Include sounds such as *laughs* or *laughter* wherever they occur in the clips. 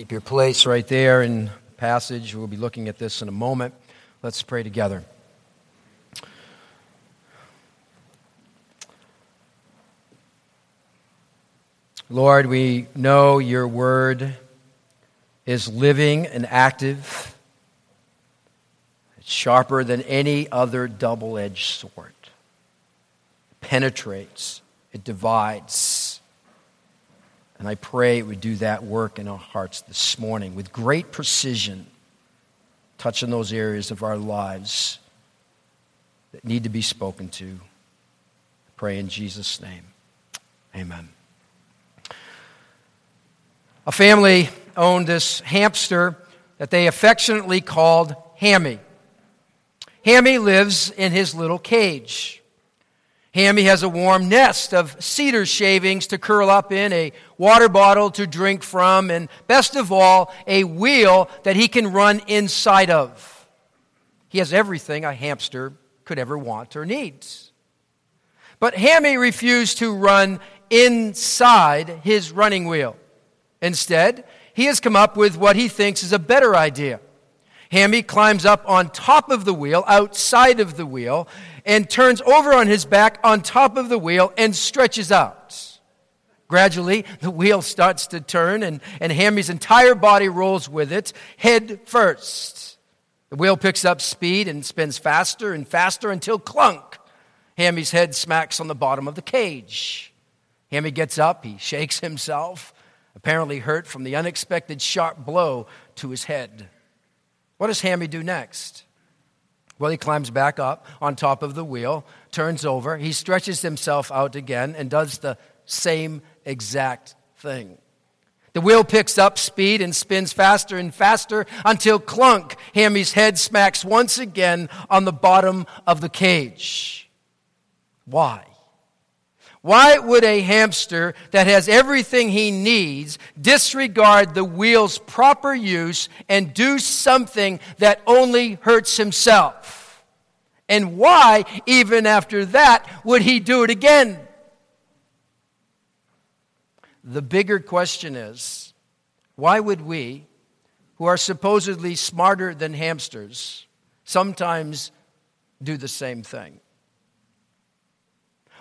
Keep your place right there in the passage. We'll be looking at this in a moment. Let's pray together. Lord, we know your word is living and active. It's sharper than any other double edged sword. It penetrates, it divides. And I pray it would do that work in our hearts this morning with great precision, touching those areas of our lives that need to be spoken to. I pray in Jesus' name. Amen. A family owned this hamster that they affectionately called Hammy. Hammy lives in his little cage. Hammy has a warm nest of cedar shavings to curl up in, a water bottle to drink from, and best of all, a wheel that he can run inside of. He has everything a hamster could ever want or need. But Hammy refused to run inside his running wheel. Instead, he has come up with what he thinks is a better idea. Hammy climbs up on top of the wheel, outside of the wheel, and turns over on his back on top of the wheel and stretches out. Gradually, the wheel starts to turn, and, and Hammy's entire body rolls with it, head first. The wheel picks up speed and spins faster and faster until clunk. Hammy's head smacks on the bottom of the cage. Hammy gets up, he shakes himself, apparently hurt from the unexpected sharp blow to his head. What does Hammy do next? Well, he climbs back up on top of the wheel, turns over, he stretches himself out again, and does the same exact thing. The wheel picks up speed and spins faster and faster until clunk, Hammy's head smacks once again on the bottom of the cage. Why? Why would a hamster that has everything he needs disregard the wheel's proper use and do something that only hurts himself? And why, even after that, would he do it again? The bigger question is why would we, who are supposedly smarter than hamsters, sometimes do the same thing?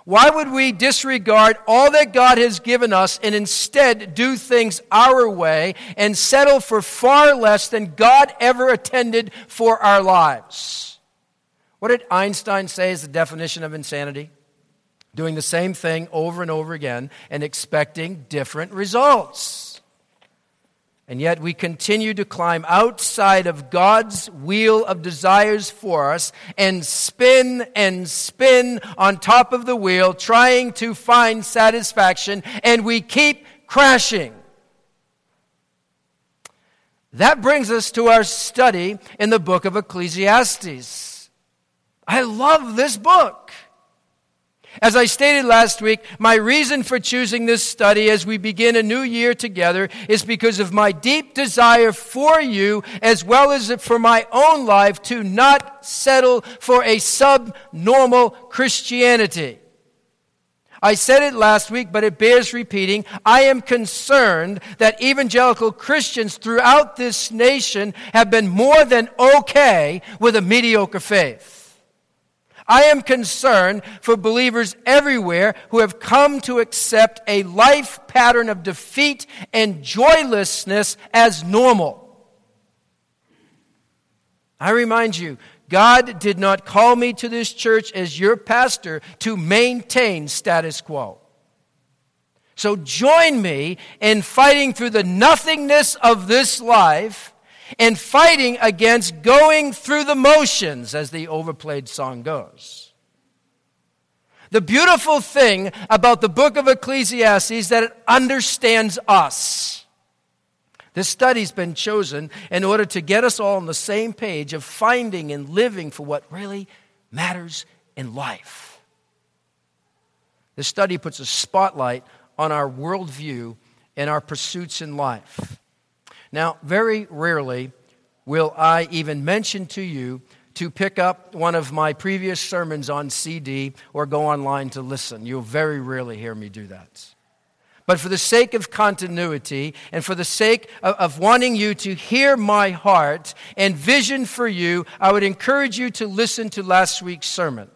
Why would we disregard all that God has given us and instead do things our way and settle for far less than God ever intended for our lives? What did Einstein say is the definition of insanity? Doing the same thing over and over again and expecting different results. And yet we continue to climb outside of God's wheel of desires for us and spin and spin on top of the wheel, trying to find satisfaction, and we keep crashing. That brings us to our study in the book of Ecclesiastes. I love this book. As I stated last week, my reason for choosing this study as we begin a new year together is because of my deep desire for you, as well as for my own life, to not settle for a subnormal Christianity. I said it last week, but it bears repeating. I am concerned that evangelical Christians throughout this nation have been more than okay with a mediocre faith. I am concerned for believers everywhere who have come to accept a life pattern of defeat and joylessness as normal. I remind you, God did not call me to this church as your pastor to maintain status quo. So join me in fighting through the nothingness of this life and fighting against going through the motions, as the overplayed song goes. The beautiful thing about the book of Ecclesiastes is that it understands us. This study's been chosen in order to get us all on the same page of finding and living for what really matters in life. This study puts a spotlight on our worldview and our pursuits in life. Now, very rarely will I even mention to you to pick up one of my previous sermons on CD or go online to listen. You'll very rarely hear me do that. But for the sake of continuity and for the sake of, of, wanting you to hear my heart and vision for you, I would encourage you to listen to last week's sermon.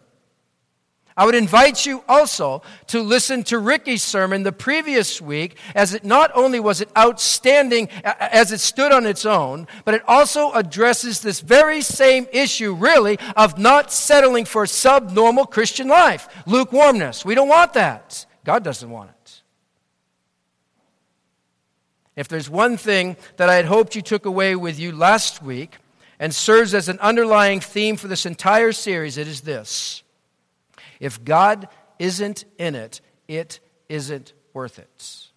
I would invite you also to listen to Ricky's sermon the previous week, as it not only was it outstanding as it stood on its own, but it also addresses this very same issue, really, of not settling for subnormal Christian life, lukewarmness. We don't want that. God doesn't want it. If there's one thing that I had hoped you took away with you last week and serves as an underlying theme for this entire series, it is this if God isn't in it, it isn't worth it.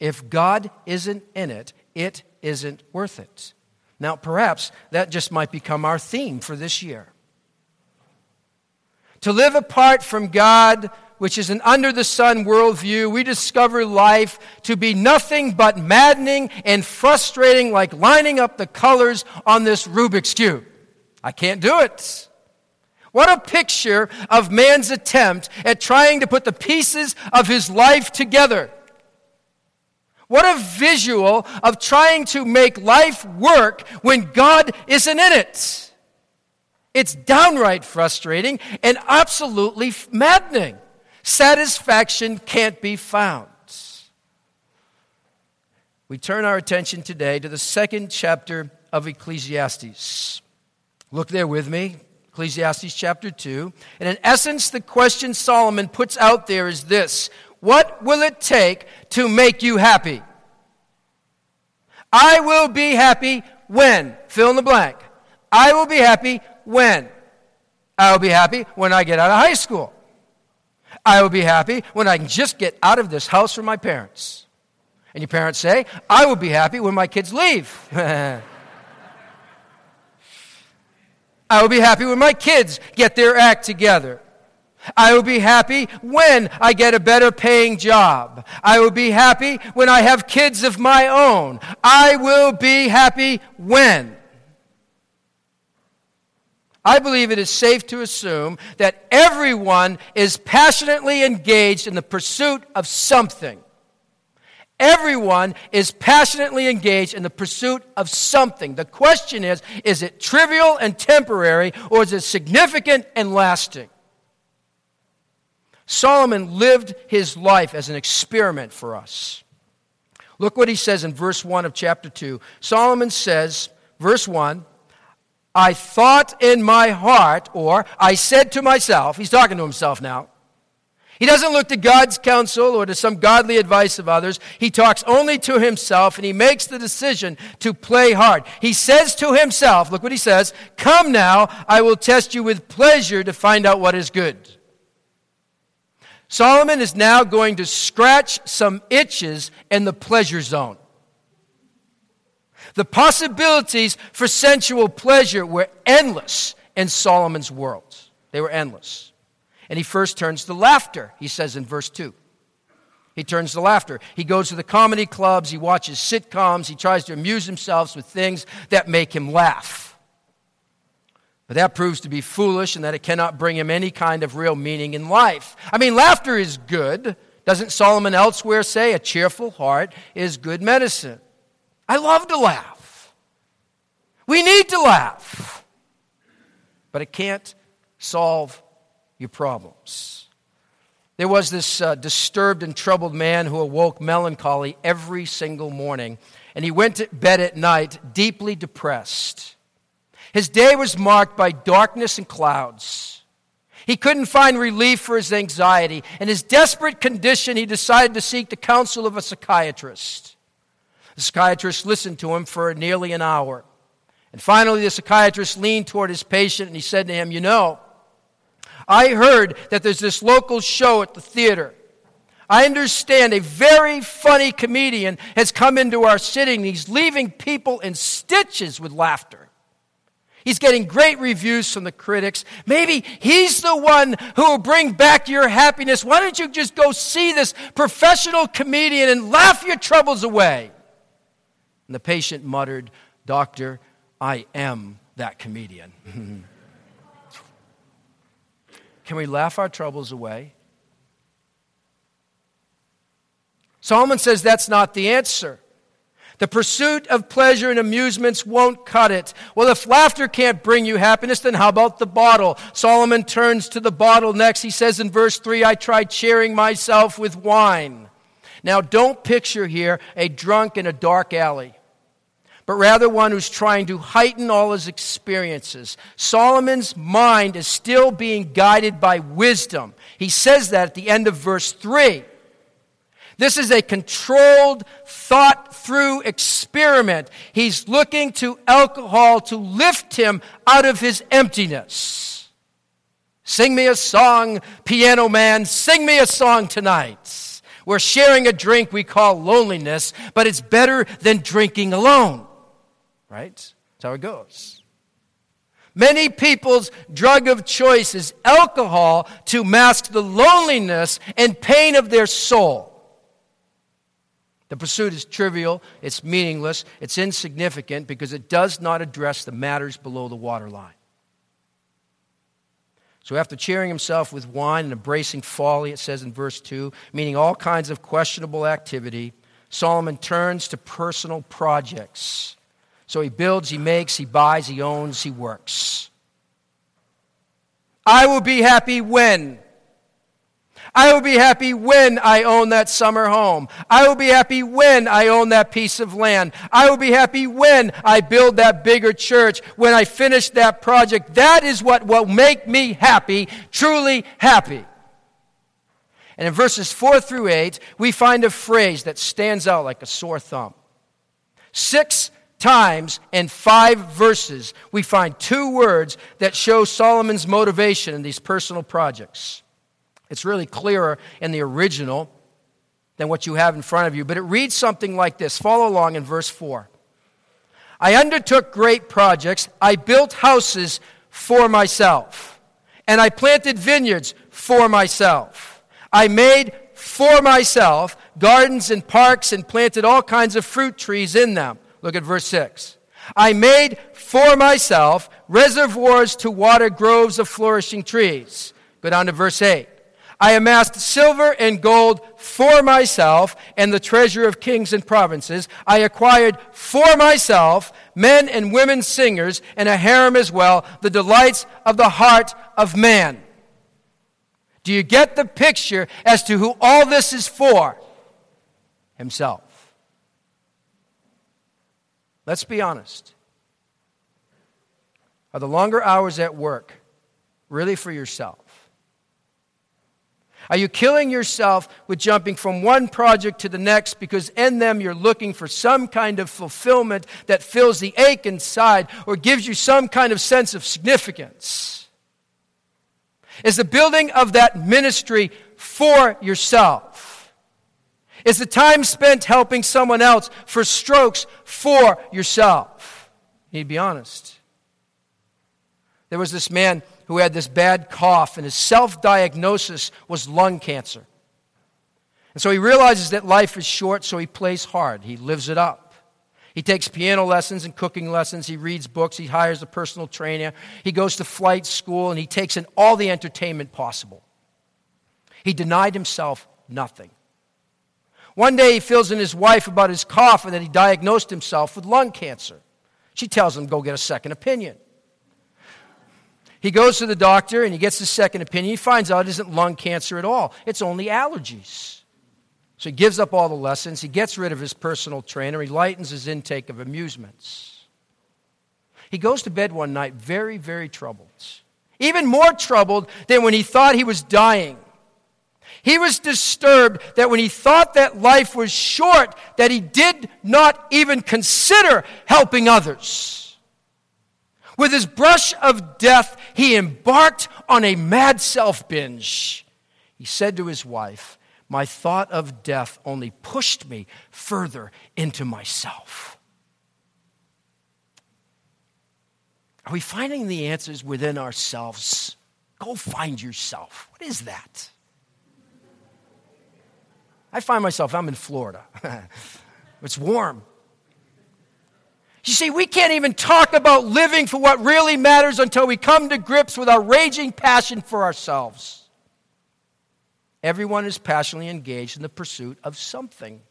If God isn't in it, it isn't worth it. Now, perhaps that just might become our theme for this year. To live apart from God, which is an under the sun worldview, we discover life to be nothing but maddening and frustrating, like lining up the colors on this Rubik's Cube. I can't do it. What a picture of man's attempt at trying to put the pieces of his life together. What a visual of trying to make life work when God isn't in it. It's downright frustrating and absolutely maddening. Satisfaction can't be found. We turn our attention today to the second chapter of Ecclesiastes. Look there with me, Ecclesiastes chapter 2. And in essence, the question Solomon puts out there is this What will it take to make you happy? I will be happy when? Fill in the blank. I will be happy when? I will be happy when I get out of high school. I will be happy when I can just get out of this house from my parents. And your parents say, I will be happy when my kids leave. *laughs* I will be happy when my kids get their act together. I will be happy when I get a better paying job. I will be happy when I have kids of my own. I will be happy when. I believe it is safe to assume that everyone is passionately engaged in the pursuit of something. Everyone is passionately engaged in the pursuit of something. The question is is it trivial and temporary, or is it significant and lasting? Solomon lived his life as an experiment for us. Look what he says in verse 1 of chapter 2. Solomon says, verse 1, I thought in my heart, or I said to myself, he's talking to himself now. He doesn't look to God's counsel or to some godly advice of others. He talks only to himself and he makes the decision to play hard. He says to himself, look what he says, Come now, I will test you with pleasure to find out what is good. Solomon is now going to scratch some itches in the pleasure zone. The possibilities for sensual pleasure were endless in Solomon's world. They were endless. And he first turns to laughter, he says in verse 2. He turns to laughter. He goes to the comedy clubs, he watches sitcoms, he tries to amuse himself with things that make him laugh. But that proves to be foolish and that it cannot bring him any kind of real meaning in life. I mean, laughter is good. Doesn't Solomon elsewhere say a cheerful heart is good medicine? I love to laugh. We need to laugh. But it can't solve your problems. There was this uh, disturbed and troubled man who awoke melancholy every single morning, and he went to bed at night deeply depressed. His day was marked by darkness and clouds. He couldn't find relief for his anxiety. In his desperate condition, he decided to seek the counsel of a psychiatrist. The psychiatrist listened to him for nearly an hour. And finally, the psychiatrist leaned toward his patient and he said to him, You know, I heard that there's this local show at the theater. I understand a very funny comedian has come into our city and He's leaving people in stitches with laughter. He's getting great reviews from the critics. Maybe he's the one who will bring back your happiness. Why don't you just go see this professional comedian and laugh your troubles away? And the patient muttered, Doctor, I am that comedian. *laughs* Can we laugh our troubles away? Solomon says that's not the answer. The pursuit of pleasure and amusements won't cut it. Well, if laughter can't bring you happiness, then how about the bottle? Solomon turns to the bottle next. He says in verse 3 I tried cheering myself with wine. Now, don't picture here a drunk in a dark alley, but rather one who's trying to heighten all his experiences. Solomon's mind is still being guided by wisdom. He says that at the end of verse 3. This is a controlled, thought through experiment. He's looking to alcohol to lift him out of his emptiness. Sing me a song, piano man, sing me a song tonight. We're sharing a drink we call loneliness, but it's better than drinking alone. Right? That's how it goes. Many people's drug of choice is alcohol to mask the loneliness and pain of their soul. The pursuit is trivial, it's meaningless, it's insignificant because it does not address the matters below the waterline. So, after cheering himself with wine and embracing folly, it says in verse 2, meaning all kinds of questionable activity, Solomon turns to personal projects. So he builds, he makes, he buys, he owns, he works. I will be happy when I will be happy when I own that summer home. I will be happy when I own that piece of land. I will be happy when I build that bigger church, when I finish that project. That is what will make me happy, truly happy. And in verses 4 through 8, we find a phrase that stands out like a sore thumb. Six times in five verses, we find two words that show Solomon's motivation in these personal projects. It's really clearer in the original than what you have in front of you, but it reads something like this. Follow along in verse 4. I undertook great projects. I built houses for myself, and I planted vineyards for myself. I made for myself gardens and parks and planted all kinds of fruit trees in them. Look at verse 6. I made for myself reservoirs to water groves of flourishing trees. Go down to verse 8. I amassed silver and gold for myself and the treasure of kings and provinces. I acquired for myself men and women singers and a harem as well, the delights of the heart of man. Do you get the picture as to who all this is for? Himself. Let's be honest. Are the longer hours at work really for yourself? Are you killing yourself with jumping from one project to the next because in them you're looking for some kind of fulfillment that fills the ache inside or gives you some kind of sense of significance? Is the building of that ministry for yourself? Is the time spent helping someone else for strokes for yourself? You need to be honest. There was this man who had this bad cough, and his self diagnosis was lung cancer. And so he realizes that life is short, so he plays hard. He lives it up. He takes piano lessons and cooking lessons. He reads books. He hires a personal trainer. He goes to flight school, and he takes in all the entertainment possible. He denied himself nothing. One day he fills in his wife about his cough and that he diagnosed himself with lung cancer. She tells him, go get a second opinion. He goes to the doctor and he gets a second opinion. He finds out it isn't lung cancer at all, it's only allergies. So he gives up all the lessons. He gets rid of his personal trainer. He lightens his intake of amusements. He goes to bed one night very, very troubled. Even more troubled than when he thought he was dying. He was disturbed that when he thought that life was short, that he did not even consider helping others. With his brush of death, he embarked on a mad self binge. He said to his wife, My thought of death only pushed me further into myself. Are we finding the answers within ourselves? Go find yourself. What is that? I find myself, I'm in Florida. *laughs* it's warm. You see, we can't even talk about living for what really matters until we come to grips with our raging passion for ourselves Everyone is passionately engaged in the pursuit of something.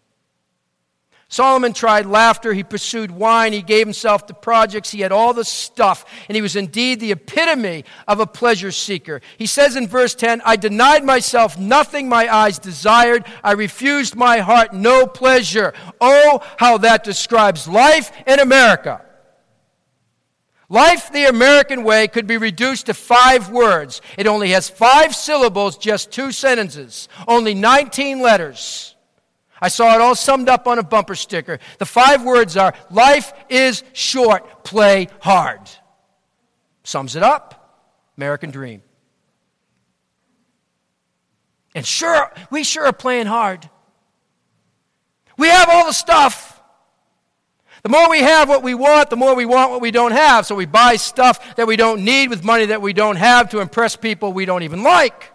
Solomon tried laughter. He pursued wine. He gave himself to projects. He had all the stuff. And he was indeed the epitome of a pleasure seeker. He says in verse 10 I denied myself nothing my eyes desired. I refused my heart no pleasure. Oh, how that describes life in America. Life the American way could be reduced to five words. It only has five syllables, just two sentences, only 19 letters. I saw it all summed up on a bumper sticker. The five words are Life is short, play hard. Sums it up. American dream. And sure, we sure are playing hard. We have all the stuff. The more we have what we want, the more we want what we don't have. So we buy stuff that we don't need with money that we don't have to impress people we don't even like.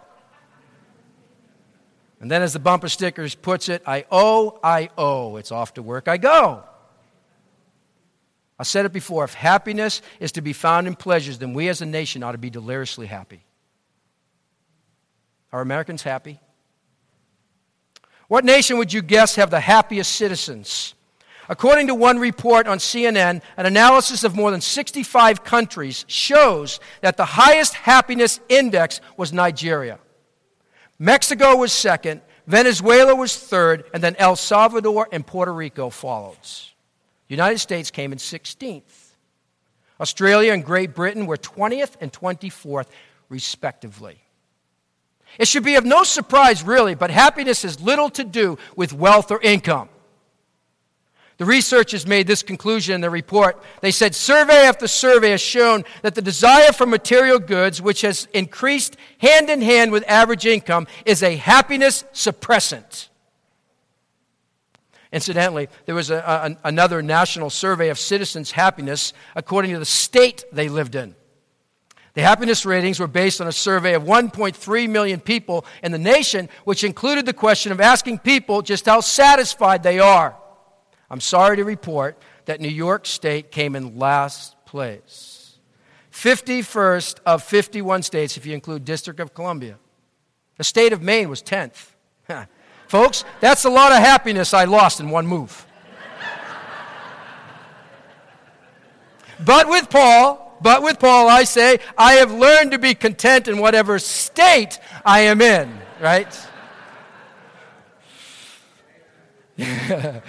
And then, as the bumper stickers puts it, I owe, I owe. It's off to work I go. I said it before if happiness is to be found in pleasures, then we as a nation ought to be deliriously happy. Are Americans happy? What nation would you guess have the happiest citizens? According to one report on CNN, an analysis of more than 65 countries shows that the highest happiness index was Nigeria. Mexico was second, Venezuela was third, and then El Salvador and Puerto Rico followed. The United States came in 16th. Australia and Great Britain were 20th and 24th, respectively. It should be of no surprise, really, but happiness has little to do with wealth or income. The researchers made this conclusion in their report. They said survey after survey has shown that the desire for material goods, which has increased hand in hand with average income, is a happiness suppressant. Incidentally, there was a, a, another national survey of citizens' happiness according to the state they lived in. The happiness ratings were based on a survey of 1.3 million people in the nation, which included the question of asking people just how satisfied they are. I'm sorry to report that New York State came in last place. 51st of 51 states, if you include District of Columbia. The state of Maine was 10th. Folks, that's a lot of happiness I lost in one move. but with Paul, but with Paul, I say, I have learned to be content in whatever state I am in, right? *laughs*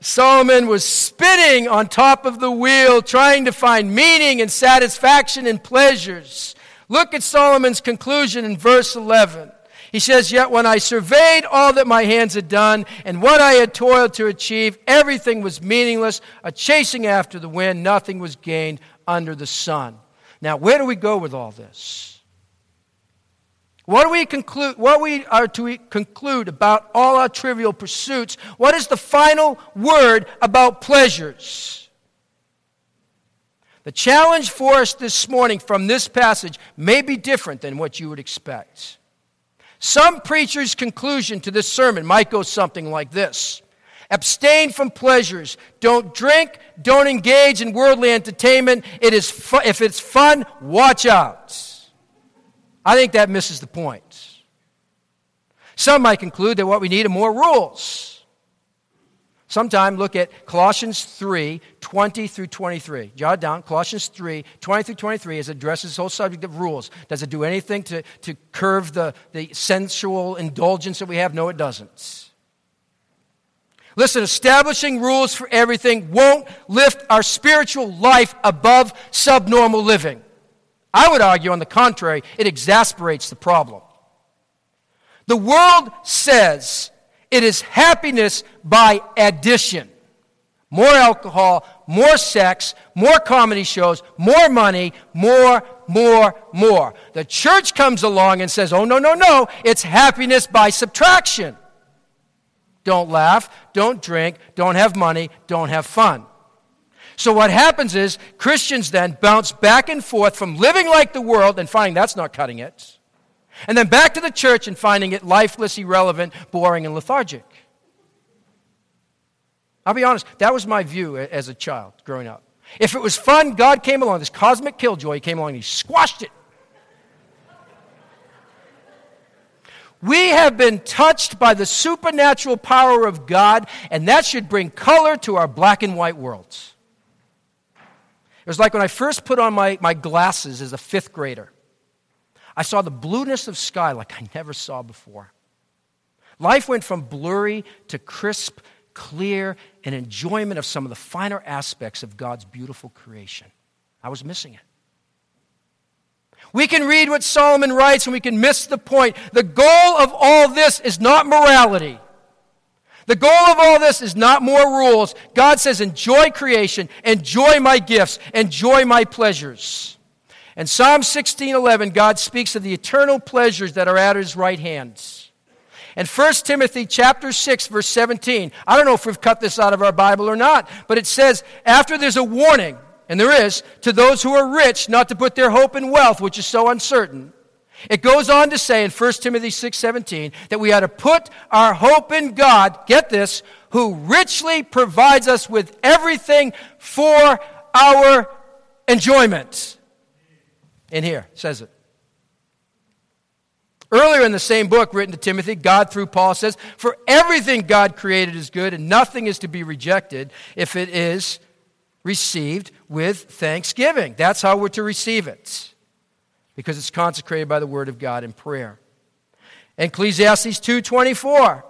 Solomon was spinning on top of the wheel, trying to find meaning and satisfaction in pleasures. Look at Solomon's conclusion in verse 11. He says, Yet when I surveyed all that my hands had done and what I had toiled to achieve, everything was meaningless, a chasing after the wind, nothing was gained under the sun. Now, where do we go with all this? What do we conclude? What we are to conclude about all our trivial pursuits? What is the final word about pleasures? The challenge for us this morning from this passage may be different than what you would expect. Some preachers' conclusion to this sermon might go something like this Abstain from pleasures. Don't drink. Don't engage in worldly entertainment. It is fu- if it's fun, watch out. I think that misses the point. Some might conclude that what we need are more rules. Sometime look at Colossians 3 20 through 23. Jot down. Colossians 3 20 through 23 as it addresses this whole subject of rules. Does it do anything to, to curve the, the sensual indulgence that we have? No, it doesn't. Listen, establishing rules for everything won't lift our spiritual life above subnormal living. I would argue, on the contrary, it exasperates the problem. The world says it is happiness by addition. More alcohol, more sex, more comedy shows, more money, more, more, more. The church comes along and says, oh, no, no, no, it's happiness by subtraction. Don't laugh, don't drink, don't have money, don't have fun. So what happens is Christians then bounce back and forth from living like the world and finding that's not cutting it, and then back to the church and finding it lifeless, irrelevant, boring, and lethargic. I'll be honest, that was my view as a child growing up. If it was fun, God came along, this cosmic killjoy came along and he squashed it. We have been touched by the supernatural power of God, and that should bring color to our black and white worlds. It was like when I first put on my, my glasses as a fifth grader. I saw the blueness of sky like I never saw before. Life went from blurry to crisp, clear, and enjoyment of some of the finer aspects of God's beautiful creation. I was missing it. We can read what Solomon writes and we can miss the point. The goal of all this is not morality. The goal of all this is not more rules. God says, enjoy creation, enjoy my gifts, enjoy my pleasures. In Psalm 16:11, God speaks of the eternal pleasures that are at his right hands. And 1 Timothy chapter 6 verse 17. I don't know if we've cut this out of our Bible or not, but it says after there's a warning and there is, to those who are rich not to put their hope in wealth, which is so uncertain. It goes on to say in 1 Timothy 6:17 that we ought to put our hope in God, get this, who richly provides us with everything for our enjoyment. In here says it. Earlier in the same book written to Timothy, God through Paul says, "For everything God created is good and nothing is to be rejected if it is received with thanksgiving. That's how we're to receive it, because it's consecrated by the word of God in prayer. Ecclesiastes 2:24.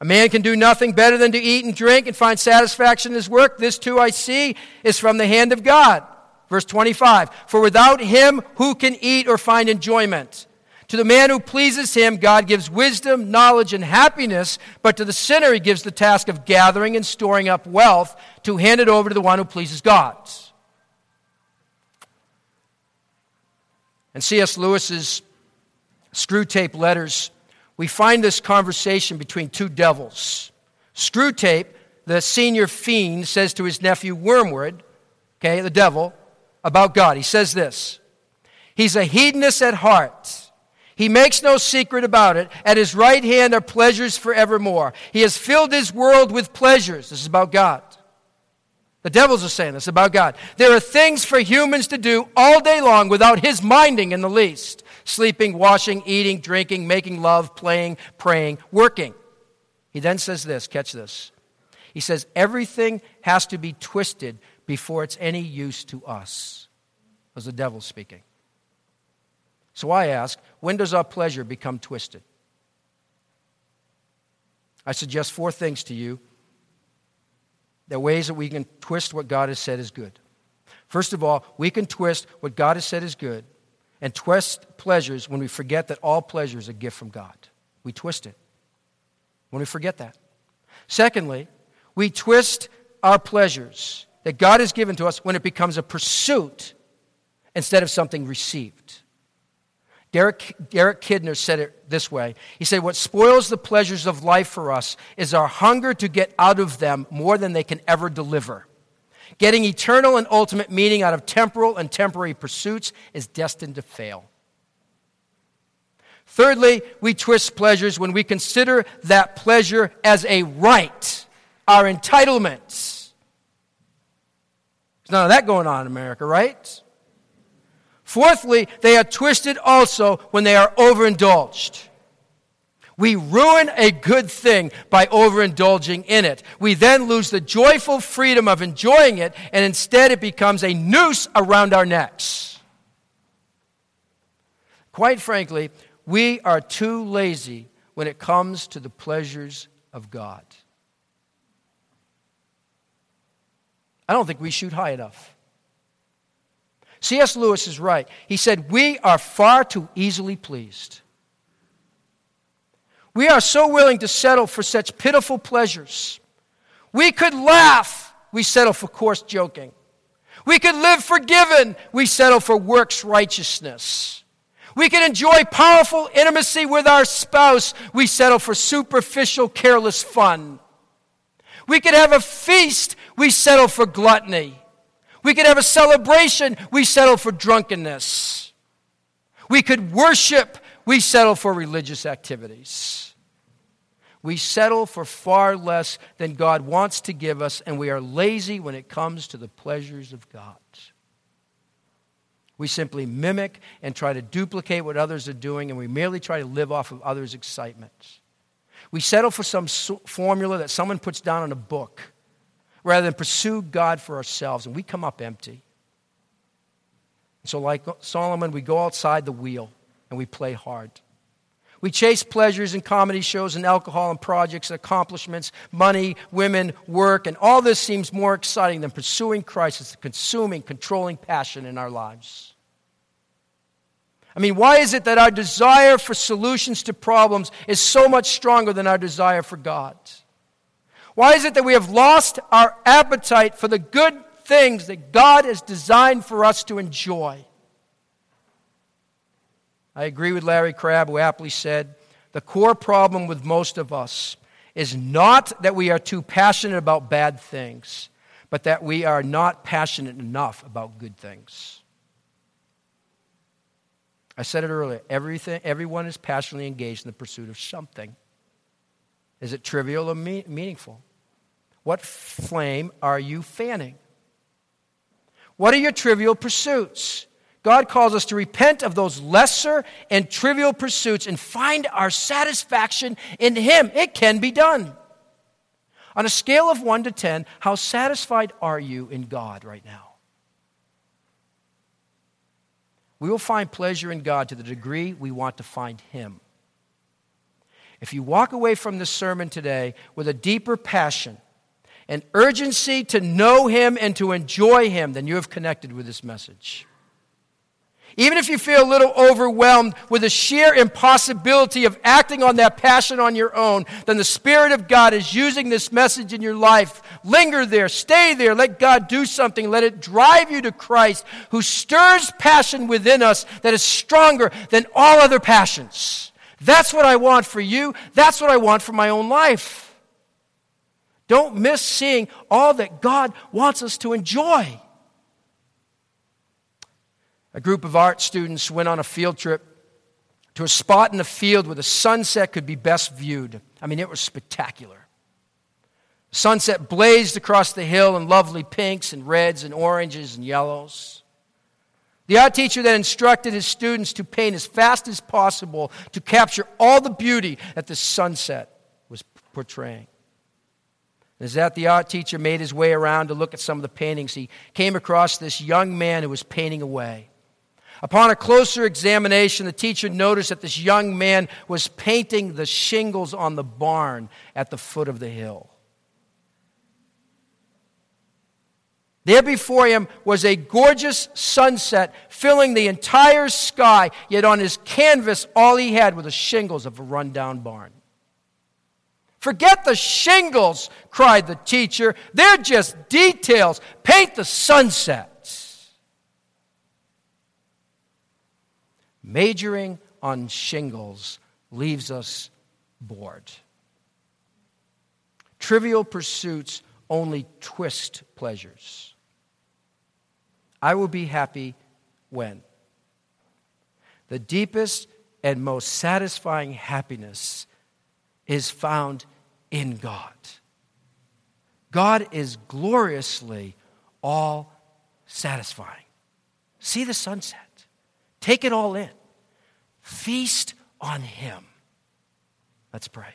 A man can do nothing better than to eat and drink and find satisfaction in his work. This too I see is from the hand of God. Verse 25. For without him, who can eat or find enjoyment? To the man who pleases him, God gives wisdom, knowledge, and happiness, but to the sinner, he gives the task of gathering and storing up wealth to hand it over to the one who pleases God. And C.S. Lewis's Screwtape letters, we find this conversation between two devils. Screwtape, the senior fiend, says to his nephew Wormwood, okay, the devil, about God. He says this He's a hedonist at heart he makes no secret about it. At his right hand are pleasures forevermore. He has filled his world with pleasures. This is about God. The devils are saying this about God. There are things for humans to do all day long without his minding in the least sleeping, washing, eating, drinking, making love, playing, praying, working. He then says this catch this. He says, everything has to be twisted before it's any use to us. Was the devil speaking. So I ask, when does our pleasure become twisted? I suggest four things to you. There ways that we can twist what God has said is good. First of all, we can twist what God has said is good and twist pleasures when we forget that all pleasure is a gift from God. We twist it when we forget that. Secondly, we twist our pleasures that God has given to us when it becomes a pursuit instead of something received. Derek, Derek Kidner said it this way. He said, What spoils the pleasures of life for us is our hunger to get out of them more than they can ever deliver. Getting eternal and ultimate meaning out of temporal and temporary pursuits is destined to fail. Thirdly, we twist pleasures when we consider that pleasure as a right, our entitlements. There's none of that going on in America, right? Fourthly, they are twisted also when they are overindulged. We ruin a good thing by overindulging in it. We then lose the joyful freedom of enjoying it, and instead it becomes a noose around our necks. Quite frankly, we are too lazy when it comes to the pleasures of God. I don't think we shoot high enough. C.S. Lewis is right. He said, We are far too easily pleased. We are so willing to settle for such pitiful pleasures. We could laugh, we settle for coarse joking. We could live forgiven, we settle for works righteousness. We could enjoy powerful intimacy with our spouse, we settle for superficial, careless fun. We could have a feast, we settle for gluttony. We could have a celebration, we settle for drunkenness. We could worship, we settle for religious activities. We settle for far less than God wants to give us, and we are lazy when it comes to the pleasures of God. We simply mimic and try to duplicate what others are doing, and we merely try to live off of others' excitement. We settle for some formula that someone puts down in a book rather than pursue God for ourselves, and we come up empty. So, like Solomon, we go outside the wheel and we play hard. We chase pleasures and comedy shows and alcohol and projects, and accomplishments, money, women, work, and all this seems more exciting than pursuing Christ as the consuming, controlling passion in our lives. I mean, why is it that our desire for solutions to problems is so much stronger than our desire for God? Why is it that we have lost our appetite for the good things that God has designed for us to enjoy? I agree with Larry Crabb, who aptly said the core problem with most of us is not that we are too passionate about bad things, but that we are not passionate enough about good things. I said it earlier everything, everyone is passionately engaged in the pursuit of something. Is it trivial or me- meaningful? What flame are you fanning? What are your trivial pursuits? God calls us to repent of those lesser and trivial pursuits and find our satisfaction in Him. It can be done. On a scale of 1 to 10, how satisfied are you in God right now? We will find pleasure in God to the degree we want to find Him. If you walk away from this sermon today with a deeper passion, an urgency to know Him and to enjoy Him, then you have connected with this message. Even if you feel a little overwhelmed with the sheer impossibility of acting on that passion on your own, then the Spirit of God is using this message in your life. Linger there, stay there, let God do something, let it drive you to Christ, who stirs passion within us that is stronger than all other passions. That's what I want for you, that's what I want for my own life. Don't miss seeing all that God wants us to enjoy. A group of art students went on a field trip to a spot in the field where the sunset could be best viewed. I mean, it was spectacular. Sunset blazed across the hill in lovely pinks and reds and oranges and yellows. The art teacher then instructed his students to paint as fast as possible to capture all the beauty that the sunset was portraying. As that the art teacher made his way around to look at some of the paintings, he came across this young man who was painting away. Upon a closer examination, the teacher noticed that this young man was painting the shingles on the barn at the foot of the hill. There before him was a gorgeous sunset filling the entire sky, yet on his canvas, all he had were the shingles of a rundown barn. Forget the shingles, cried the teacher. They're just details. Paint the sunset. Majoring on shingles leaves us bored. Trivial pursuits only twist pleasures. I will be happy when the deepest and most satisfying happiness is found in God. God is gloriously all satisfying. See the sunset. Take it all in. Feast on Him. Let's pray.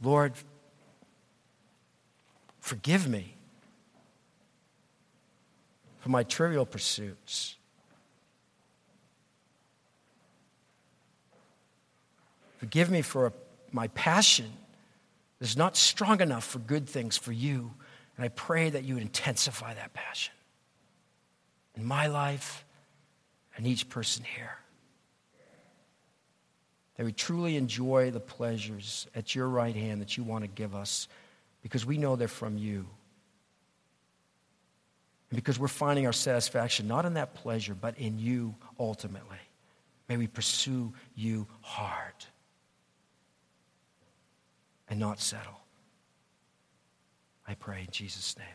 Lord, forgive me for my trivial pursuits. Forgive me for my passion that is not strong enough for good things for you. And I pray that you would intensify that passion in my life and each person here. That we truly enjoy the pleasures at your right hand that you want to give us because we know they're from you. And because we're finding our satisfaction not in that pleasure, but in you ultimately. May we pursue you hard and not settle. I pray in Jesus' name.